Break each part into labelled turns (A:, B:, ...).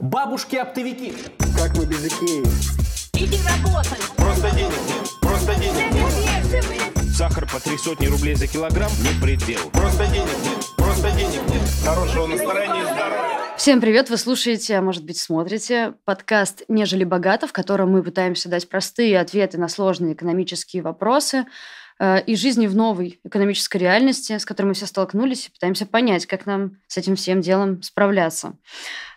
A: Бабушки-оптовики.
B: Как мы без Икеи?
C: Иди работай!
A: Просто денег нет. Просто денег нет.
D: Сахар по три сотни рублей за килограмм не предел.
A: Просто денег нет. Просто денег нет. Хорошего настроения и здоровья.
E: Всем привет! Вы слушаете, а может быть смотрите подкаст «Нежели богато», в котором мы пытаемся дать простые ответы на сложные экономические вопросы и жизни в новой экономической реальности, с которой мы все столкнулись, и пытаемся понять, как нам с этим всем делом справляться.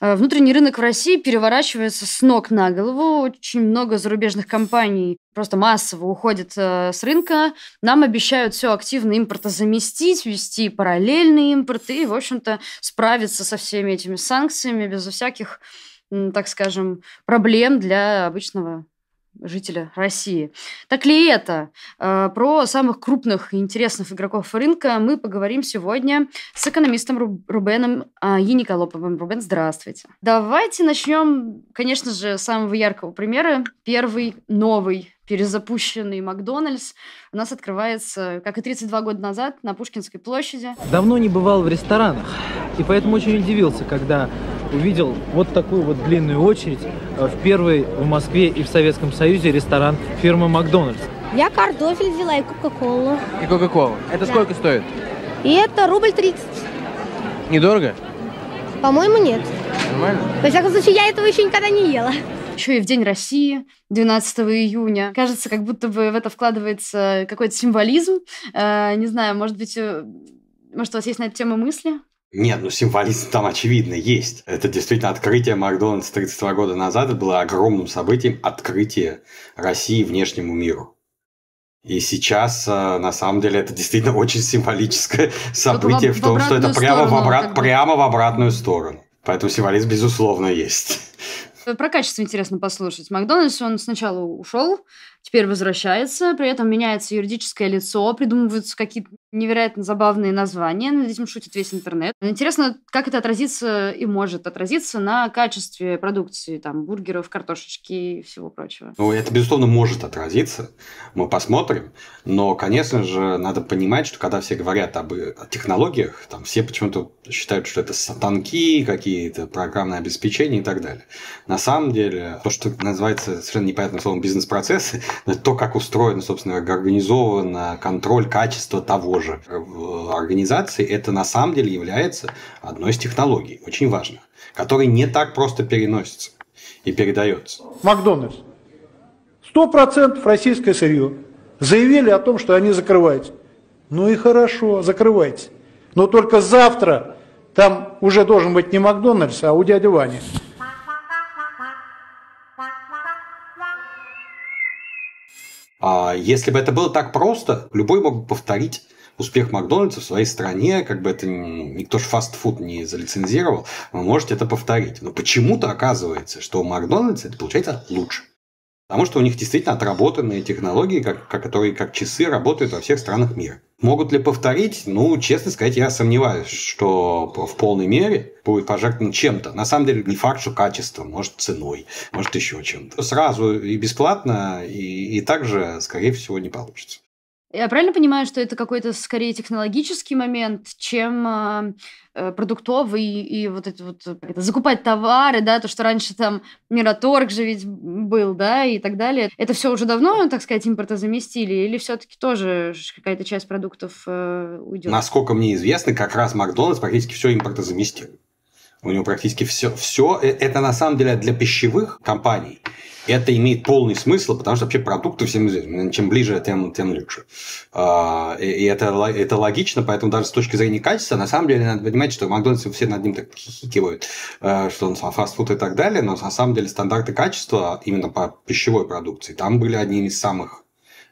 E: Э, Внутренний рынок в России переворачивается с ног на голову. Очень много зарубежных компаний просто массово уходит э, с рынка. Нам обещают все активно импортозаместить, вести параллельный импорт и, в общем-то, справиться со всеми этими санкциями без всяких, так скажем, проблем для обычного жителя России. Так ли это? Э, Про самых крупных и интересных игроков рынка мы поговорим сегодня с экономистом Ру- Рубеном а, Яниколоповым. Рубен, здравствуйте. Давайте начнем, конечно же, с самого яркого примера. Первый новый перезапущенный Макдональдс у нас открывается, как и 32 года назад, на Пушкинской площади.
F: Давно не бывал в ресторанах, и поэтому очень удивился, когда увидел вот такую вот длинную очередь э, в первый в Москве и в Советском Союзе ресторан фирмы Макдональдс.
G: Я картофель взяла и кока-колу.
H: И Кока-Кола. Это
G: Да.
H: сколько стоит?
G: И это рубль 30.
H: Недорого?
G: По-моему, нет.
H: Нормально?
G: Во всяком случае, я этого еще никогда не ела.
E: Еще и в День России, 12 июня. Кажется, как будто бы в это вкладывается какой-то символизм. Э, не знаю, может быть, э, может, у вас есть на эту тему мысли?
I: Нет, ну символизм там очевидно есть. Это действительно открытие Макдональдса 32 года назад. Было огромным событием открытие России внешнему миру. И сейчас, э, на самом деле, это действительно очень символическое событие
E: в
I: в том, что это прямо в,
E: сторону,
I: обрат-
E: как бы.
I: прямо в обратную сторону. Поэтому символизм, безусловно, есть.
E: Э, Про качество интересно послушать. Макдональдс, он сначала ушел, теперь возвращается, при этом меняется юридическое лицо, придумываются какие-то невероятно забавные названия, над этим шутит весь интернет. Интересно, как это отразится и может отразиться на качестве продукции, там, бургеров, картошечки и всего прочего.
I: Ну, это, безусловно, может отразиться. Мы посмотрим. Но, конечно же, надо понимать, что когда все говорят об технологиях, там все почему-то считают, что это станки, какие-то программное обеспечение и так далее. На самом деле, то, что называется совершенно непонятным словом бизнес-процессы, то, как устроено, собственно, организован контроль качества того же в организации, это на самом деле является одной из технологий, очень важных, которые не так просто переносятся и передается.
J: Макдональдс. Сто процентов российское сырье. Заявили о том, что они закрываются. Ну и хорошо, закрывайте. Но только завтра там уже должен быть не Макдональдс, а у дяди Вани.
I: А если бы это было так просто, любой мог бы повторить успех Макдональдса в своей стране, как бы это ни- никто же фастфуд не залицензировал, вы можете это повторить. Но почему-то оказывается, что у Макдональдса это получается лучше. Потому что у них действительно отработанные технологии, как, которые как часы работают во всех странах мира. Могут ли повторить? Ну, честно сказать, я сомневаюсь, что в полной мере будет пожертвовано чем-то. На самом деле, не факт, что качеством, может, ценой, может, еще чем-то. Сразу и бесплатно, и, и также, скорее всего, не получится.
E: Я правильно понимаю, что это какой-то скорее технологический момент, чем э, э, продуктовый и вот это вот э, это, закупать товары, да, то, что раньше там Мираторг же ведь был, да, и так далее. Это все уже давно, так сказать, импортозаместили, или все-таки тоже какая-то часть продуктов э, уйдет?
I: Насколько мне известно, как раз Макдональдс практически все импортозаместил. У него практически все. все это на самом деле для пищевых компаний. Это имеет полный смысл, потому что вообще продукты всем известны. Чем ближе, тем, тем лучше. А, И это, это логично, поэтому даже с точки зрения качества, на самом деле, надо понимать, что Макдональдс все над ним так хихикивают, э, что он фастфуд и так далее, но на самом деле стандарты качества именно по пищевой продукции там были одними из самых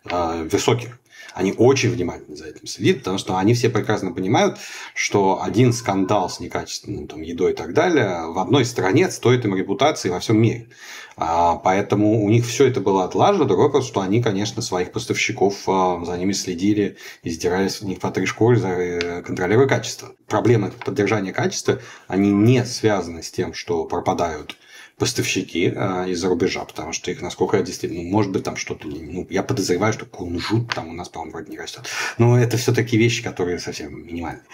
I: э, высоких. Они очень внимательно за этим следят, потому что они все прекрасно понимают, что один скандал с некачественной там, едой и так далее в одной стране стоит им репутации во всем мире. А, поэтому у них все это было отлажено. Другой вопрос, что они, конечно, своих поставщиков а, за ними следили и сдирали с них по три шкуры, э, контролируя качество. Проблемы поддержания качества, они не связаны с тем, что пропадают поставщики а, из-за рубежа, потому что их, насколько я действительно, ну, может быть, там что-то, ну, я подозреваю, что кунжут там у нас, по-моему, вроде не растет. Но это все такие вещи, которые совсем минимальные.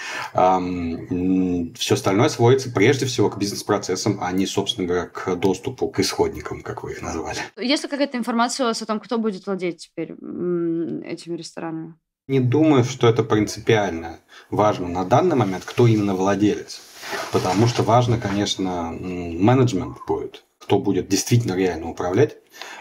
I: все остальное сводится прежде всего к бизнес-процессам, а не, собственно говоря, к доступу к исходникам, как вы их называли.
E: Есть ли какая-то информация у вас о том, кто будет владеть теперь этими ресторанами?
I: Не думаю, что это принципиально важно на данный момент, кто именно владелец. Потому что важно, конечно, менеджмент будет, кто будет действительно реально управлять.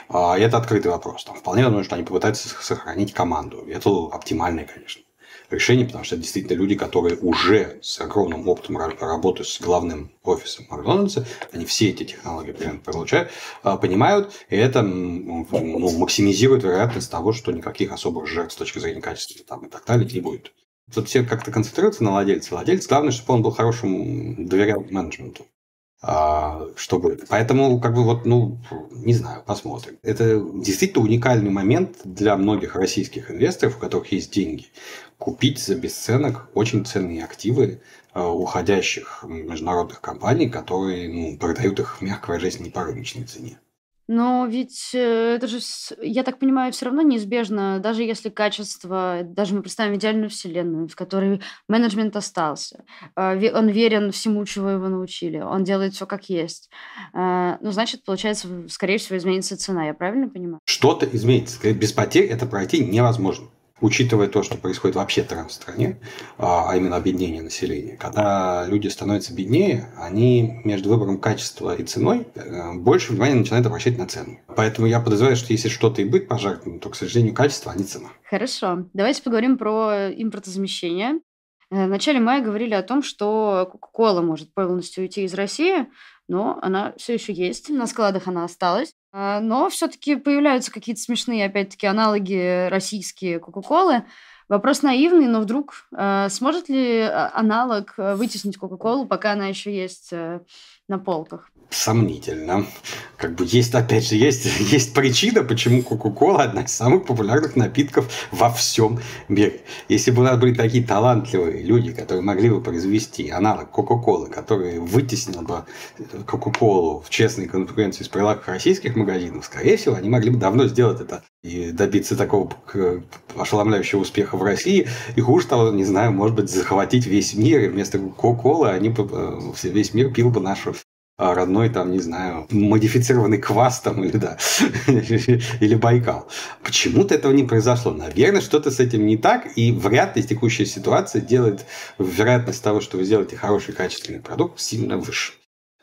I: А, это открытый вопрос. Там вполне возможно, что они попытаются сохранить команду. Это оптимальное, конечно, решение, потому что это действительно люди, которые уже с огромным опытом работы с главным офисом Макдональдса, они все эти технологии получают, а, понимают, и это ну, максимизирует вероятность того, что никаких особых жертв с точки зрения качества там, и так далее не будет. Тут все как-то концентрируются на владельце. Владелец, главное, чтобы он был хорошим, доверял менеджменту. А, что будет. Поэтому, как бы вот, ну, не знаю, посмотрим. Это действительно уникальный момент для многих российских инвесторов, у которых есть деньги, купить за бесценок очень ценные активы а, уходящих международных компаний, которые ну, продают их, мягко выражаясь, не по рыночной цене.
E: Но ведь э, это же, я так понимаю, все равно неизбежно, даже если качество, даже мы представим идеальную вселенную, в которой менеджмент остался, а, он верен всему, чего его научили, он делает все как есть. А, ну, значит, получается, скорее всего, изменится цена, я правильно понимаю?
I: Что-то изменится. Без потерь это пройти невозможно учитывая то, что происходит вообще-то в стране, а, а именно объединение населения, когда люди становятся беднее, они между выбором качества и ценой э, больше внимания начинают обращать на цену. Поэтому я подозреваю, что если что-то и будет пожертвовано, то, к сожалению, качество, а не цена.
E: Хорошо. Давайте поговорим про импортозамещение. Э, в начале мая говорили о том, что Coca-Cola может полностью уйти из России, но она все еще есть, на складах она осталась. А, но все-таки появляются какие-то смешные, опять-таки, аналоги российские Кока-Колы. Вопрос наивный, но вдруг э, сможет ли а, аналог вытеснить Кока-Колу, пока она еще есть э, на полках?
I: сомнительно. Как бы есть, опять же, есть, есть причина, почему Кока-Кола одна из самых популярных напитков во всем мире. Если бы у нас были такие талантливые люди, которые могли бы произвести аналог Кока-Колы, который вытеснил бы Кока-Колу в честной конкуренции с прилавков российских магазинов, скорее всего, они могли бы давно сделать это и добиться такого ошеломляющего успеха в России. И хуже того, не знаю, может быть, захватить весь мир, и вместо Кока-Колы они бы, э, весь мир пил бы нашу а родной, там, не знаю, модифицированный квас там, или, да, или Байкал. Почему-то этого не произошло. Наверное, что-то с этим не так, и вряд ли текущая ситуация делает вероятность того, что вы сделаете хороший качественный продукт, сильно выше.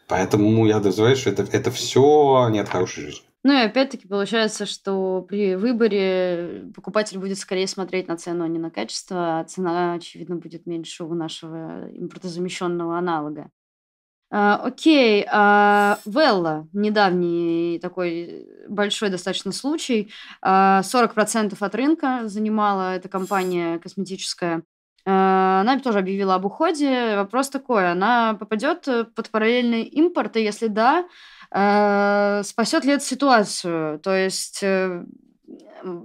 I: Поэтому я дозываю, что это, это все не от хорошей жизни.
E: Ну и опять-таки получается, что при выборе покупатель будет скорее смотреть на цену, а не на качество, а цена, очевидно, будет меньше у нашего импортозамещенного аналога. А, окей, а, Велла, недавний такой большой достаточно случай. А, 40% от рынка занимала эта компания косметическая. А, она тоже объявила об уходе. Вопрос такой, она попадет под параллельный импорт, и если да, а, спасет ли это ситуацию? То есть э,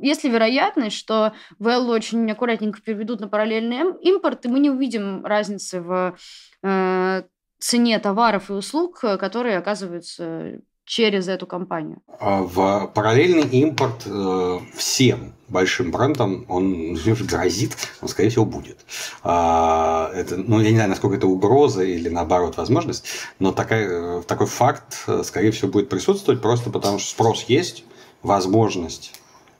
E: есть ли вероятность, что Веллу очень аккуратненько переведут на параллельный импорт, и мы не увидим разницы в э, цене товаров и услуг, э, которые оказываются через эту компанию?
I: А в параллельный импорт э, всем большим брендам он грозит, он, скорее всего, будет. А, это, ну, я не знаю, насколько это угроза или, наоборот, возможность, но такая, э, такой факт, скорее всего, будет присутствовать просто потому, что спрос есть, возможность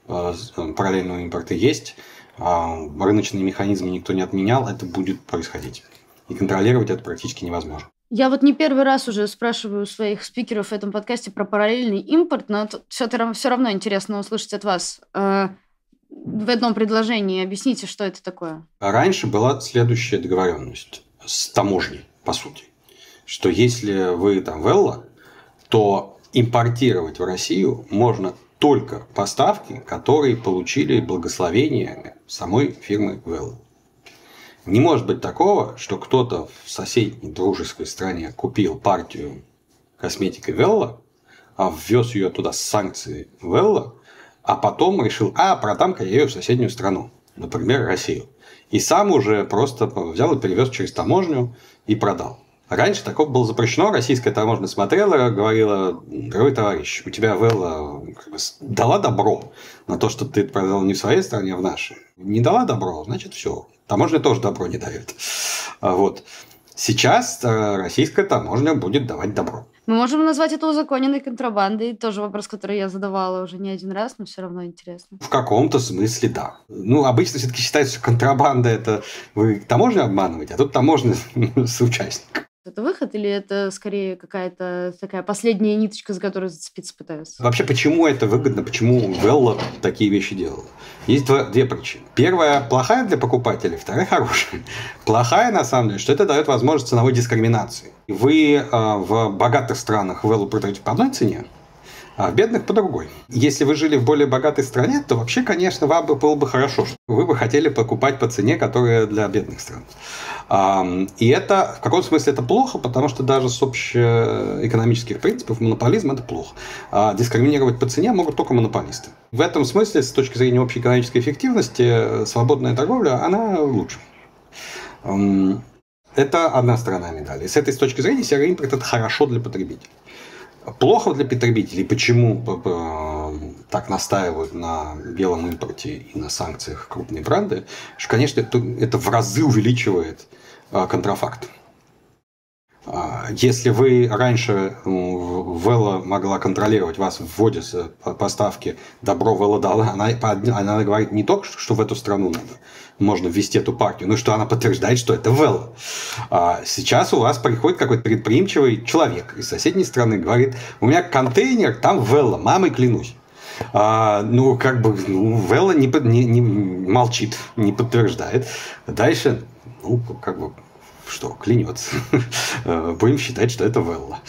I: параллельного импорта есть, а рыночные механизмы никто не отменял, это будет происходить и контролировать это практически невозможно.
E: Я вот не первый раз уже спрашиваю своих спикеров в этом подкасте про параллельный импорт, но все, все равно интересно услышать от вас. Э, в одном предложении объясните, что это такое.
I: Раньше была следующая договоренность с таможней, по сути, что если вы там Велла, то импортировать в Россию можно только поставки, которые получили благословение самой фирмы Велла. Не может быть такого, что кто-то в соседней дружеской стране купил партию косметики Велла, а ввез ее туда с санкцией Велла, а потом решил, а, продам-ка я ее в соседнюю страну, например, Россию. И сам уже просто взял и перевез через таможню и продал. Раньше такого было запрещено, российская таможня смотрела, говорила, дорогой товарищ, у тебя Велла дала добро на то, что ты продал не в своей стране, а в нашей. Не дала добро, значит, все. Таможня тоже добро не дает. А Вот. Сейчас э, российская таможня будет давать добро.
E: Мы можем назвать это узаконенной контрабандой. Тоже вопрос, который я задавала уже не один раз, но все равно интересно.
I: В каком-то смысле, да. Ну, обычно все-таки считается, что контрабанда – это вы таможню обманываете, а тут таможня соучастник.
E: Это выход или это скорее какая-то такая последняя ниточка, за которую зацепиться пытаются?
I: Вообще, почему это выгодно, почему Велла такие вещи делала? Есть два, две причины. Первая плохая для покупателей, вторая хорошая. Плохая, на самом деле, что это дает возможность ценовой дискриминации. Вы э, в богатых странах Веллу продаете по одной цене, а бедных по другой. Если вы жили в более богатой стране, то вообще, конечно, вам бы было бы хорошо, что вы бы хотели покупать по цене, которая для бедных стран. И это в каком смысле это плохо, потому что даже с общеэкономических принципов монополизм это плохо. А дискриминировать по цене могут только монополисты. В этом смысле, с точки зрения общей экономической эффективности, свободная торговля, она лучше. Это одна сторона медали. С этой точки зрения серый импорт это хорошо для потребителей. Плохо для потребителей. Почему так настаивают на белом импорте и на санкциях крупные бренды? Что, конечно, это, в разы увеличивает а, контрафакт. А, если вы раньше Вела могла контролировать вас, вводя поставки добро Вела дала, она, она говорит не только, что в эту страну надо, можно ввести эту партию, но что она подтверждает, что это Вела. А сейчас у вас приходит какой-то предприимчивый человек из соседней страны, говорит, у меня контейнер, там Вела, мамой клянусь. А, ну, как бы, ну, Велла не, не, не молчит, не подтверждает. Дальше ну, как бы, что, клянется. Будем считать, что это Велла.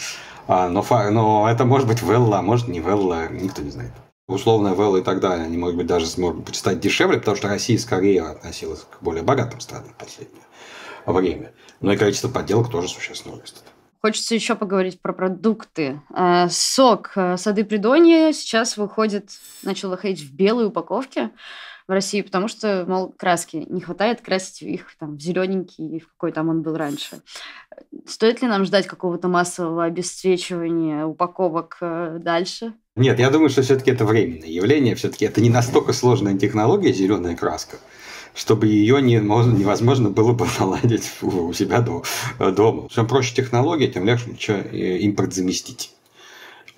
I: А, но, но это может быть Велла, а может не Велла, никто не знает. Условная Велла и так далее, они, может быть, даже смогут стать дешевле, потому что Россия скорее относилась к более богатым странам в последнее время. Но и количество подделок тоже существенно растет.
E: Хочется еще поговорить про продукты. А, сок а, Сады Придонья сейчас выходит, начал выходить в белой упаковке в России, потому что, мол, краски не хватает красить их там в зелененький, в какой там он был раньше. Стоит ли нам ждать какого-то массового обесцвечивания упаковок э, дальше?
I: Нет, я думаю, что все-таки это временное явление. Все-таки это не настолько сложная технология зеленая краска, чтобы ее невозможно было бы наладить у себя дома. Чем проще технология, тем легче э, импорт заместить.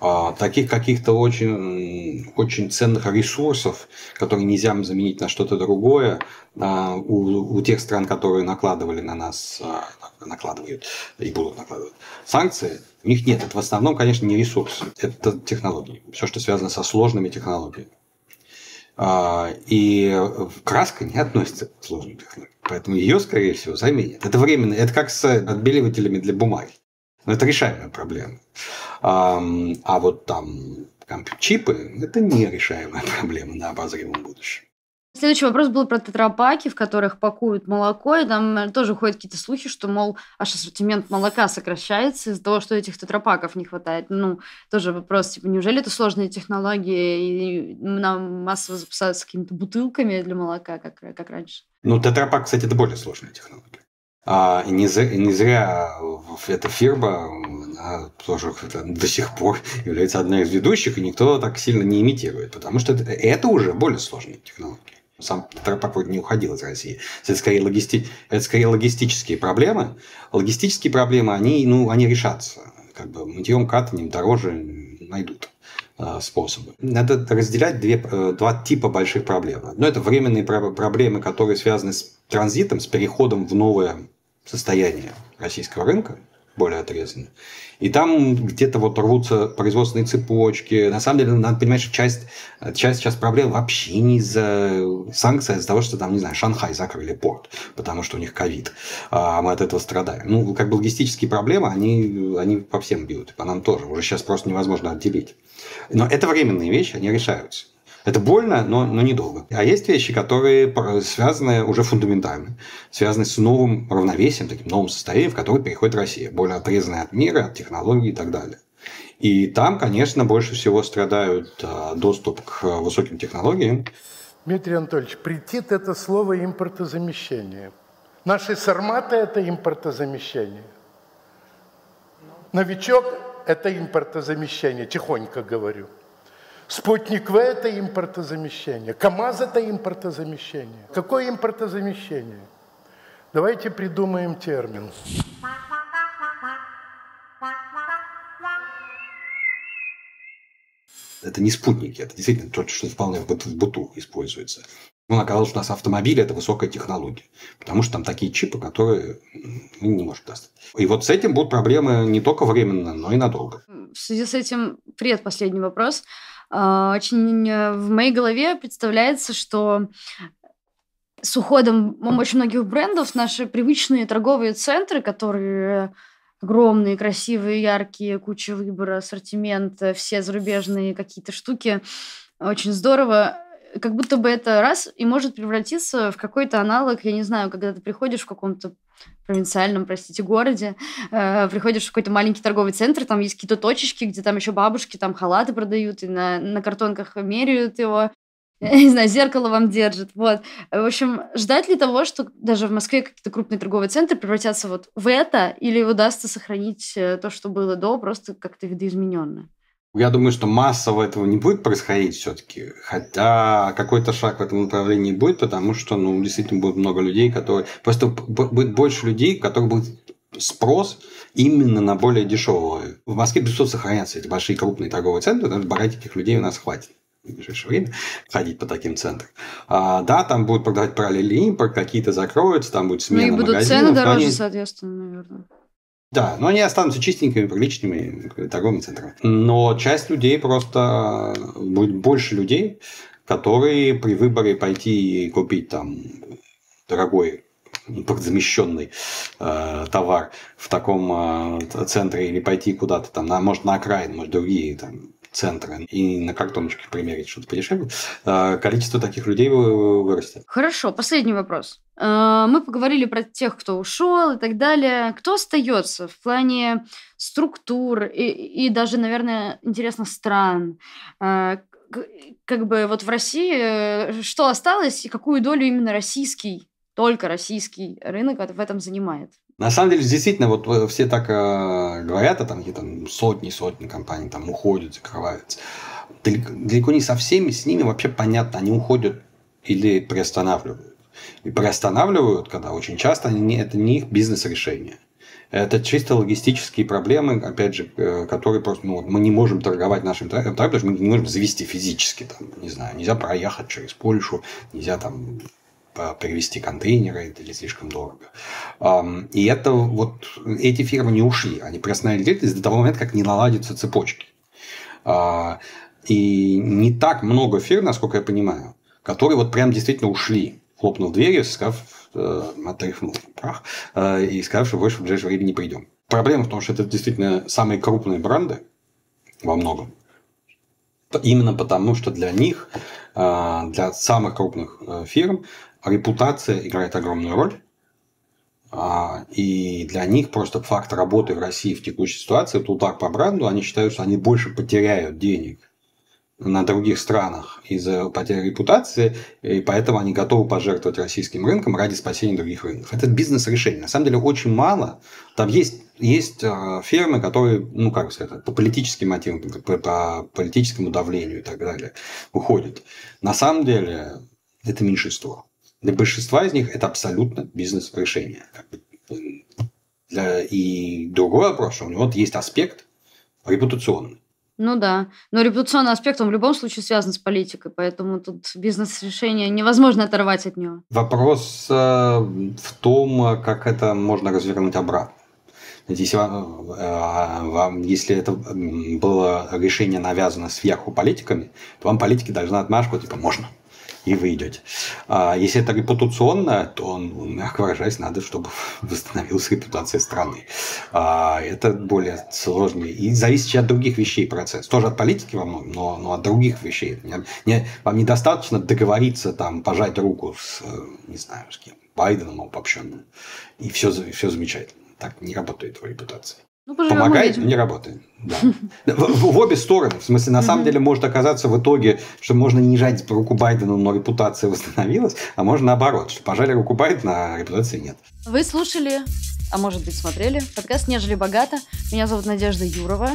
I: А, таких каких-то очень, очень ценных ресурсов, которые нельзя заменить на что-то другое, а, у, у тех стран, которые накладывали на нас, а, накладывают и будут накладывать санкции, у них нет. Это в основном, конечно, не ресурсы, это технологии. Все, что связано со сложными технологиями. И краска не относится к сложным технологиям. Поэтому ее, скорее всего, заменят. Это временно. Это как с отбеливателями для бумаги. Но это решаемая проблема. А, а вот там чипы – это нерешаемая проблема на обозримом будущем.
E: Следующий вопрос был про тетрапаки, в которых пакуют молоко, и там тоже ходят какие-то слухи, что, мол, аж ассортимент молока сокращается из-за того, что этих тетрапаков не хватает. Ну, тоже вопрос, типа, неужели это сложные технологии, и нам массово запасаются какими-то бутылками для молока, как, как раньше?
I: Ну, тетрапак, кстати, это более сложная технология. А, не, зря, не зря эта фирма она тоже до сих пор является одной из ведущих, и никто так сильно не имитирует, потому что это, это уже более сложные технологии. Сам Тетрапак не уходил из России. Это скорее, логисти... это скорее логистические проблемы. Логистические проблемы, они, ну, они решатся. Как бы мытьем, катанием дороже найдут э, способы. Надо разделять две, э, два типа больших проблем. Одно – это временные проблемы, которые связаны с транзитом, с переходом в новое состояние российского рынка, более отрезанно. И там где-то вот рвутся производственные цепочки. На самом деле, надо понимать, что часть, часть сейчас проблем вообще не из-за санкций, а из-за того, что там, не знаю, Шанхай закрыли порт, потому что у них ковид. А мы от этого страдаем. Ну, как бы логистические проблемы, они, они по всем бьют. По нам тоже. Уже сейчас просто невозможно отделить. Но это временные вещи, они решаются. Это больно, но, но недолго. А есть вещи, которые связаны уже фундаментально, связаны с новым равновесием, таким новым состоянием, в которое переходит Россия, более отрезанная от мира, от технологий и так далее. И там, конечно, больше всего страдают а, доступ к высоким технологиям.
B: Дмитрий Анатольевич, претит это слово импортозамещение. Наши сарматы – это импортозамещение. Новичок – это импортозамещение, тихонько говорю. Спутник В – это импортозамещение. КАМАЗ – это импортозамещение. Какое импортозамещение? Давайте придумаем термин.
I: Это не спутники, это действительно то, что вполне в быту, быту используется. Он оказалось, что у нас автомобиль – это высокая технология. Потому что там такие чипы, которые мы не можем достать. И вот с этим будут проблемы не только временно, но и надолго.
E: В связи с этим предпоследний вопрос. А, Очень э, в моей голове представляется, что с уходом очень многих брендов наши привычные торговые центры, которые огромные, красивые, яркие, куча выбора, ассортимент, э, все зарубежные какие-то штуки, очень здорово. Как будто бы это раз и может превратиться в какой-то аналог, я не знаю, когда ты приходишь в каком-то провинциальном, простите, городе, э, приходишь в какой-то маленький торговый центр, там есть какие-то точечки, где там еще бабушки там халаты продают, и на, на картонках меряют его, я не знаю, зеркало вам держит, вот. В общем, ждать ли того, что даже в Москве какие-то крупные торговые центры превратятся вот в это, или удастся сохранить э, то, что было до, просто как-то видоизмененно?
I: Я думаю, что массово этого не будет происходить все-таки, хотя какой-то шаг в этом направлении будет, потому что, ну, действительно будет много людей, которые... Просто будет больше людей, у которых будет спрос именно на более дешевые. В Москве, безусловно, сохранятся эти большие крупные торговые центры, потому что брать этих людей у нас хватит в ближайшее время ходить по таким центрам. А, да, там будут продавать параллельный импорт, какие-то закроются, там будет смена
E: Ну и будут
I: магазинов,
E: цены дороже,
I: они...
E: соответственно, наверное.
I: Да, но они останутся чистенькими, приличными торговыми центрами. Но часть людей просто... Будет больше людей, которые при выборе пойти и купить там дорогой замещенный э, товар в таком э, центре или пойти куда-то там, на, может, на окраин, может, другие там, центры и на картоночке примерить что-то подешевле, э, количество таких людей вырастет.
E: Хорошо, последний вопрос. Э, мы поговорили про тех, кто ушел и так далее. Кто остается в плане структур и, и даже, наверное, интересно, стран? Э, как бы вот в России что осталось и какую долю именно российский только российский рынок в этом занимает.
I: На самом деле, действительно, вот все так э, говорят, а там какие-то сотни-сотни компаний там уходят, закрываются. Далеко, далеко не со всеми с ними вообще понятно, они уходят или приостанавливают. И приостанавливают, когда очень часто они это не их бизнес-решение. Это чисто логистические проблемы, опять же, э, которые просто, ну, мы не можем торговать нашим товаром, потому что мы не можем завести физически, там, не знаю, нельзя проехать через Польшу, нельзя там перевести контейнеры, это или слишком дорого. И это вот эти фирмы не ушли, они приостановили деятельность до того момента, как не наладятся цепочки. А, и не так много фирм, насколько я понимаю, которые вот прям действительно ушли, хлопнув дверью, сказав, э, отряхнув прах, э, и сказав, что больше в ближайшее время не придем. Проблема в том, что это действительно самые крупные бренды во многом. Именно потому, что для них, э, для самых крупных фирм, репутация играет огромную роль. А, и для них просто факт работы в России в текущей ситуации, это удар по бренду, они считают, что они больше потеряют денег на других странах из-за потери репутации, и поэтому они готовы пожертвовать российским рынком ради спасения других рынков. Это бизнес-решение. На самом деле очень мало. Там есть, есть э, фирмы, которые, ну как сказать, по политическим мотивам, по, по политическому давлению и так далее уходят. На самом деле это меньшинство. Для большинства из них это абсолютно бизнес-решение. Для... И другой вопрос, что у него есть аспект репутационный.
E: Ну да. Но репутационный аспект, он в любом случае связан с политикой, поэтому тут бизнес-решение невозможно оторвать от него.
I: Вопрос э, в том, как это можно развернуть обратно. Если, вам, если это было решение навязано сверху политиками, то вам политики должны отмашку, типа, можно и вы. А если это репутационно, то, ну, мягко выражаясь, надо, чтобы восстановилась репутация страны. А это более сложный и зависит от других вещей процесс. Тоже от политики во многом, но, но от других вещей. Не, вам недостаточно договориться, там, пожать руку с, не знаю, с кем, Байденом обобщенным, и все, все замечательно. Так не работает его репутация. Ну, Помогает, но не работает. Да. В, в, обе стороны. В смысле, на самом деле может оказаться в итоге, что можно не жать руку Байдену, но репутация восстановилась, а можно наоборот, что пожали руку Байдена, а репутации нет.
E: Вы слушали а может быть смотрели. Подкаст «Нежели богато». Меня зовут Надежда Юрова.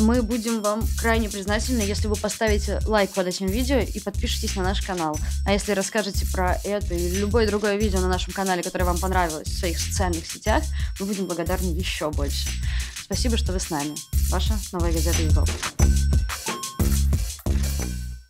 E: Мы будем вам крайне признательны, если вы поставите лайк под этим видео и подпишитесь на наш канал. А если расскажете про это или любое другое видео на нашем канале, которое вам понравилось в своих социальных сетях, мы будем благодарны еще больше. Спасибо, что вы с нами. Ваша новая газета Европа.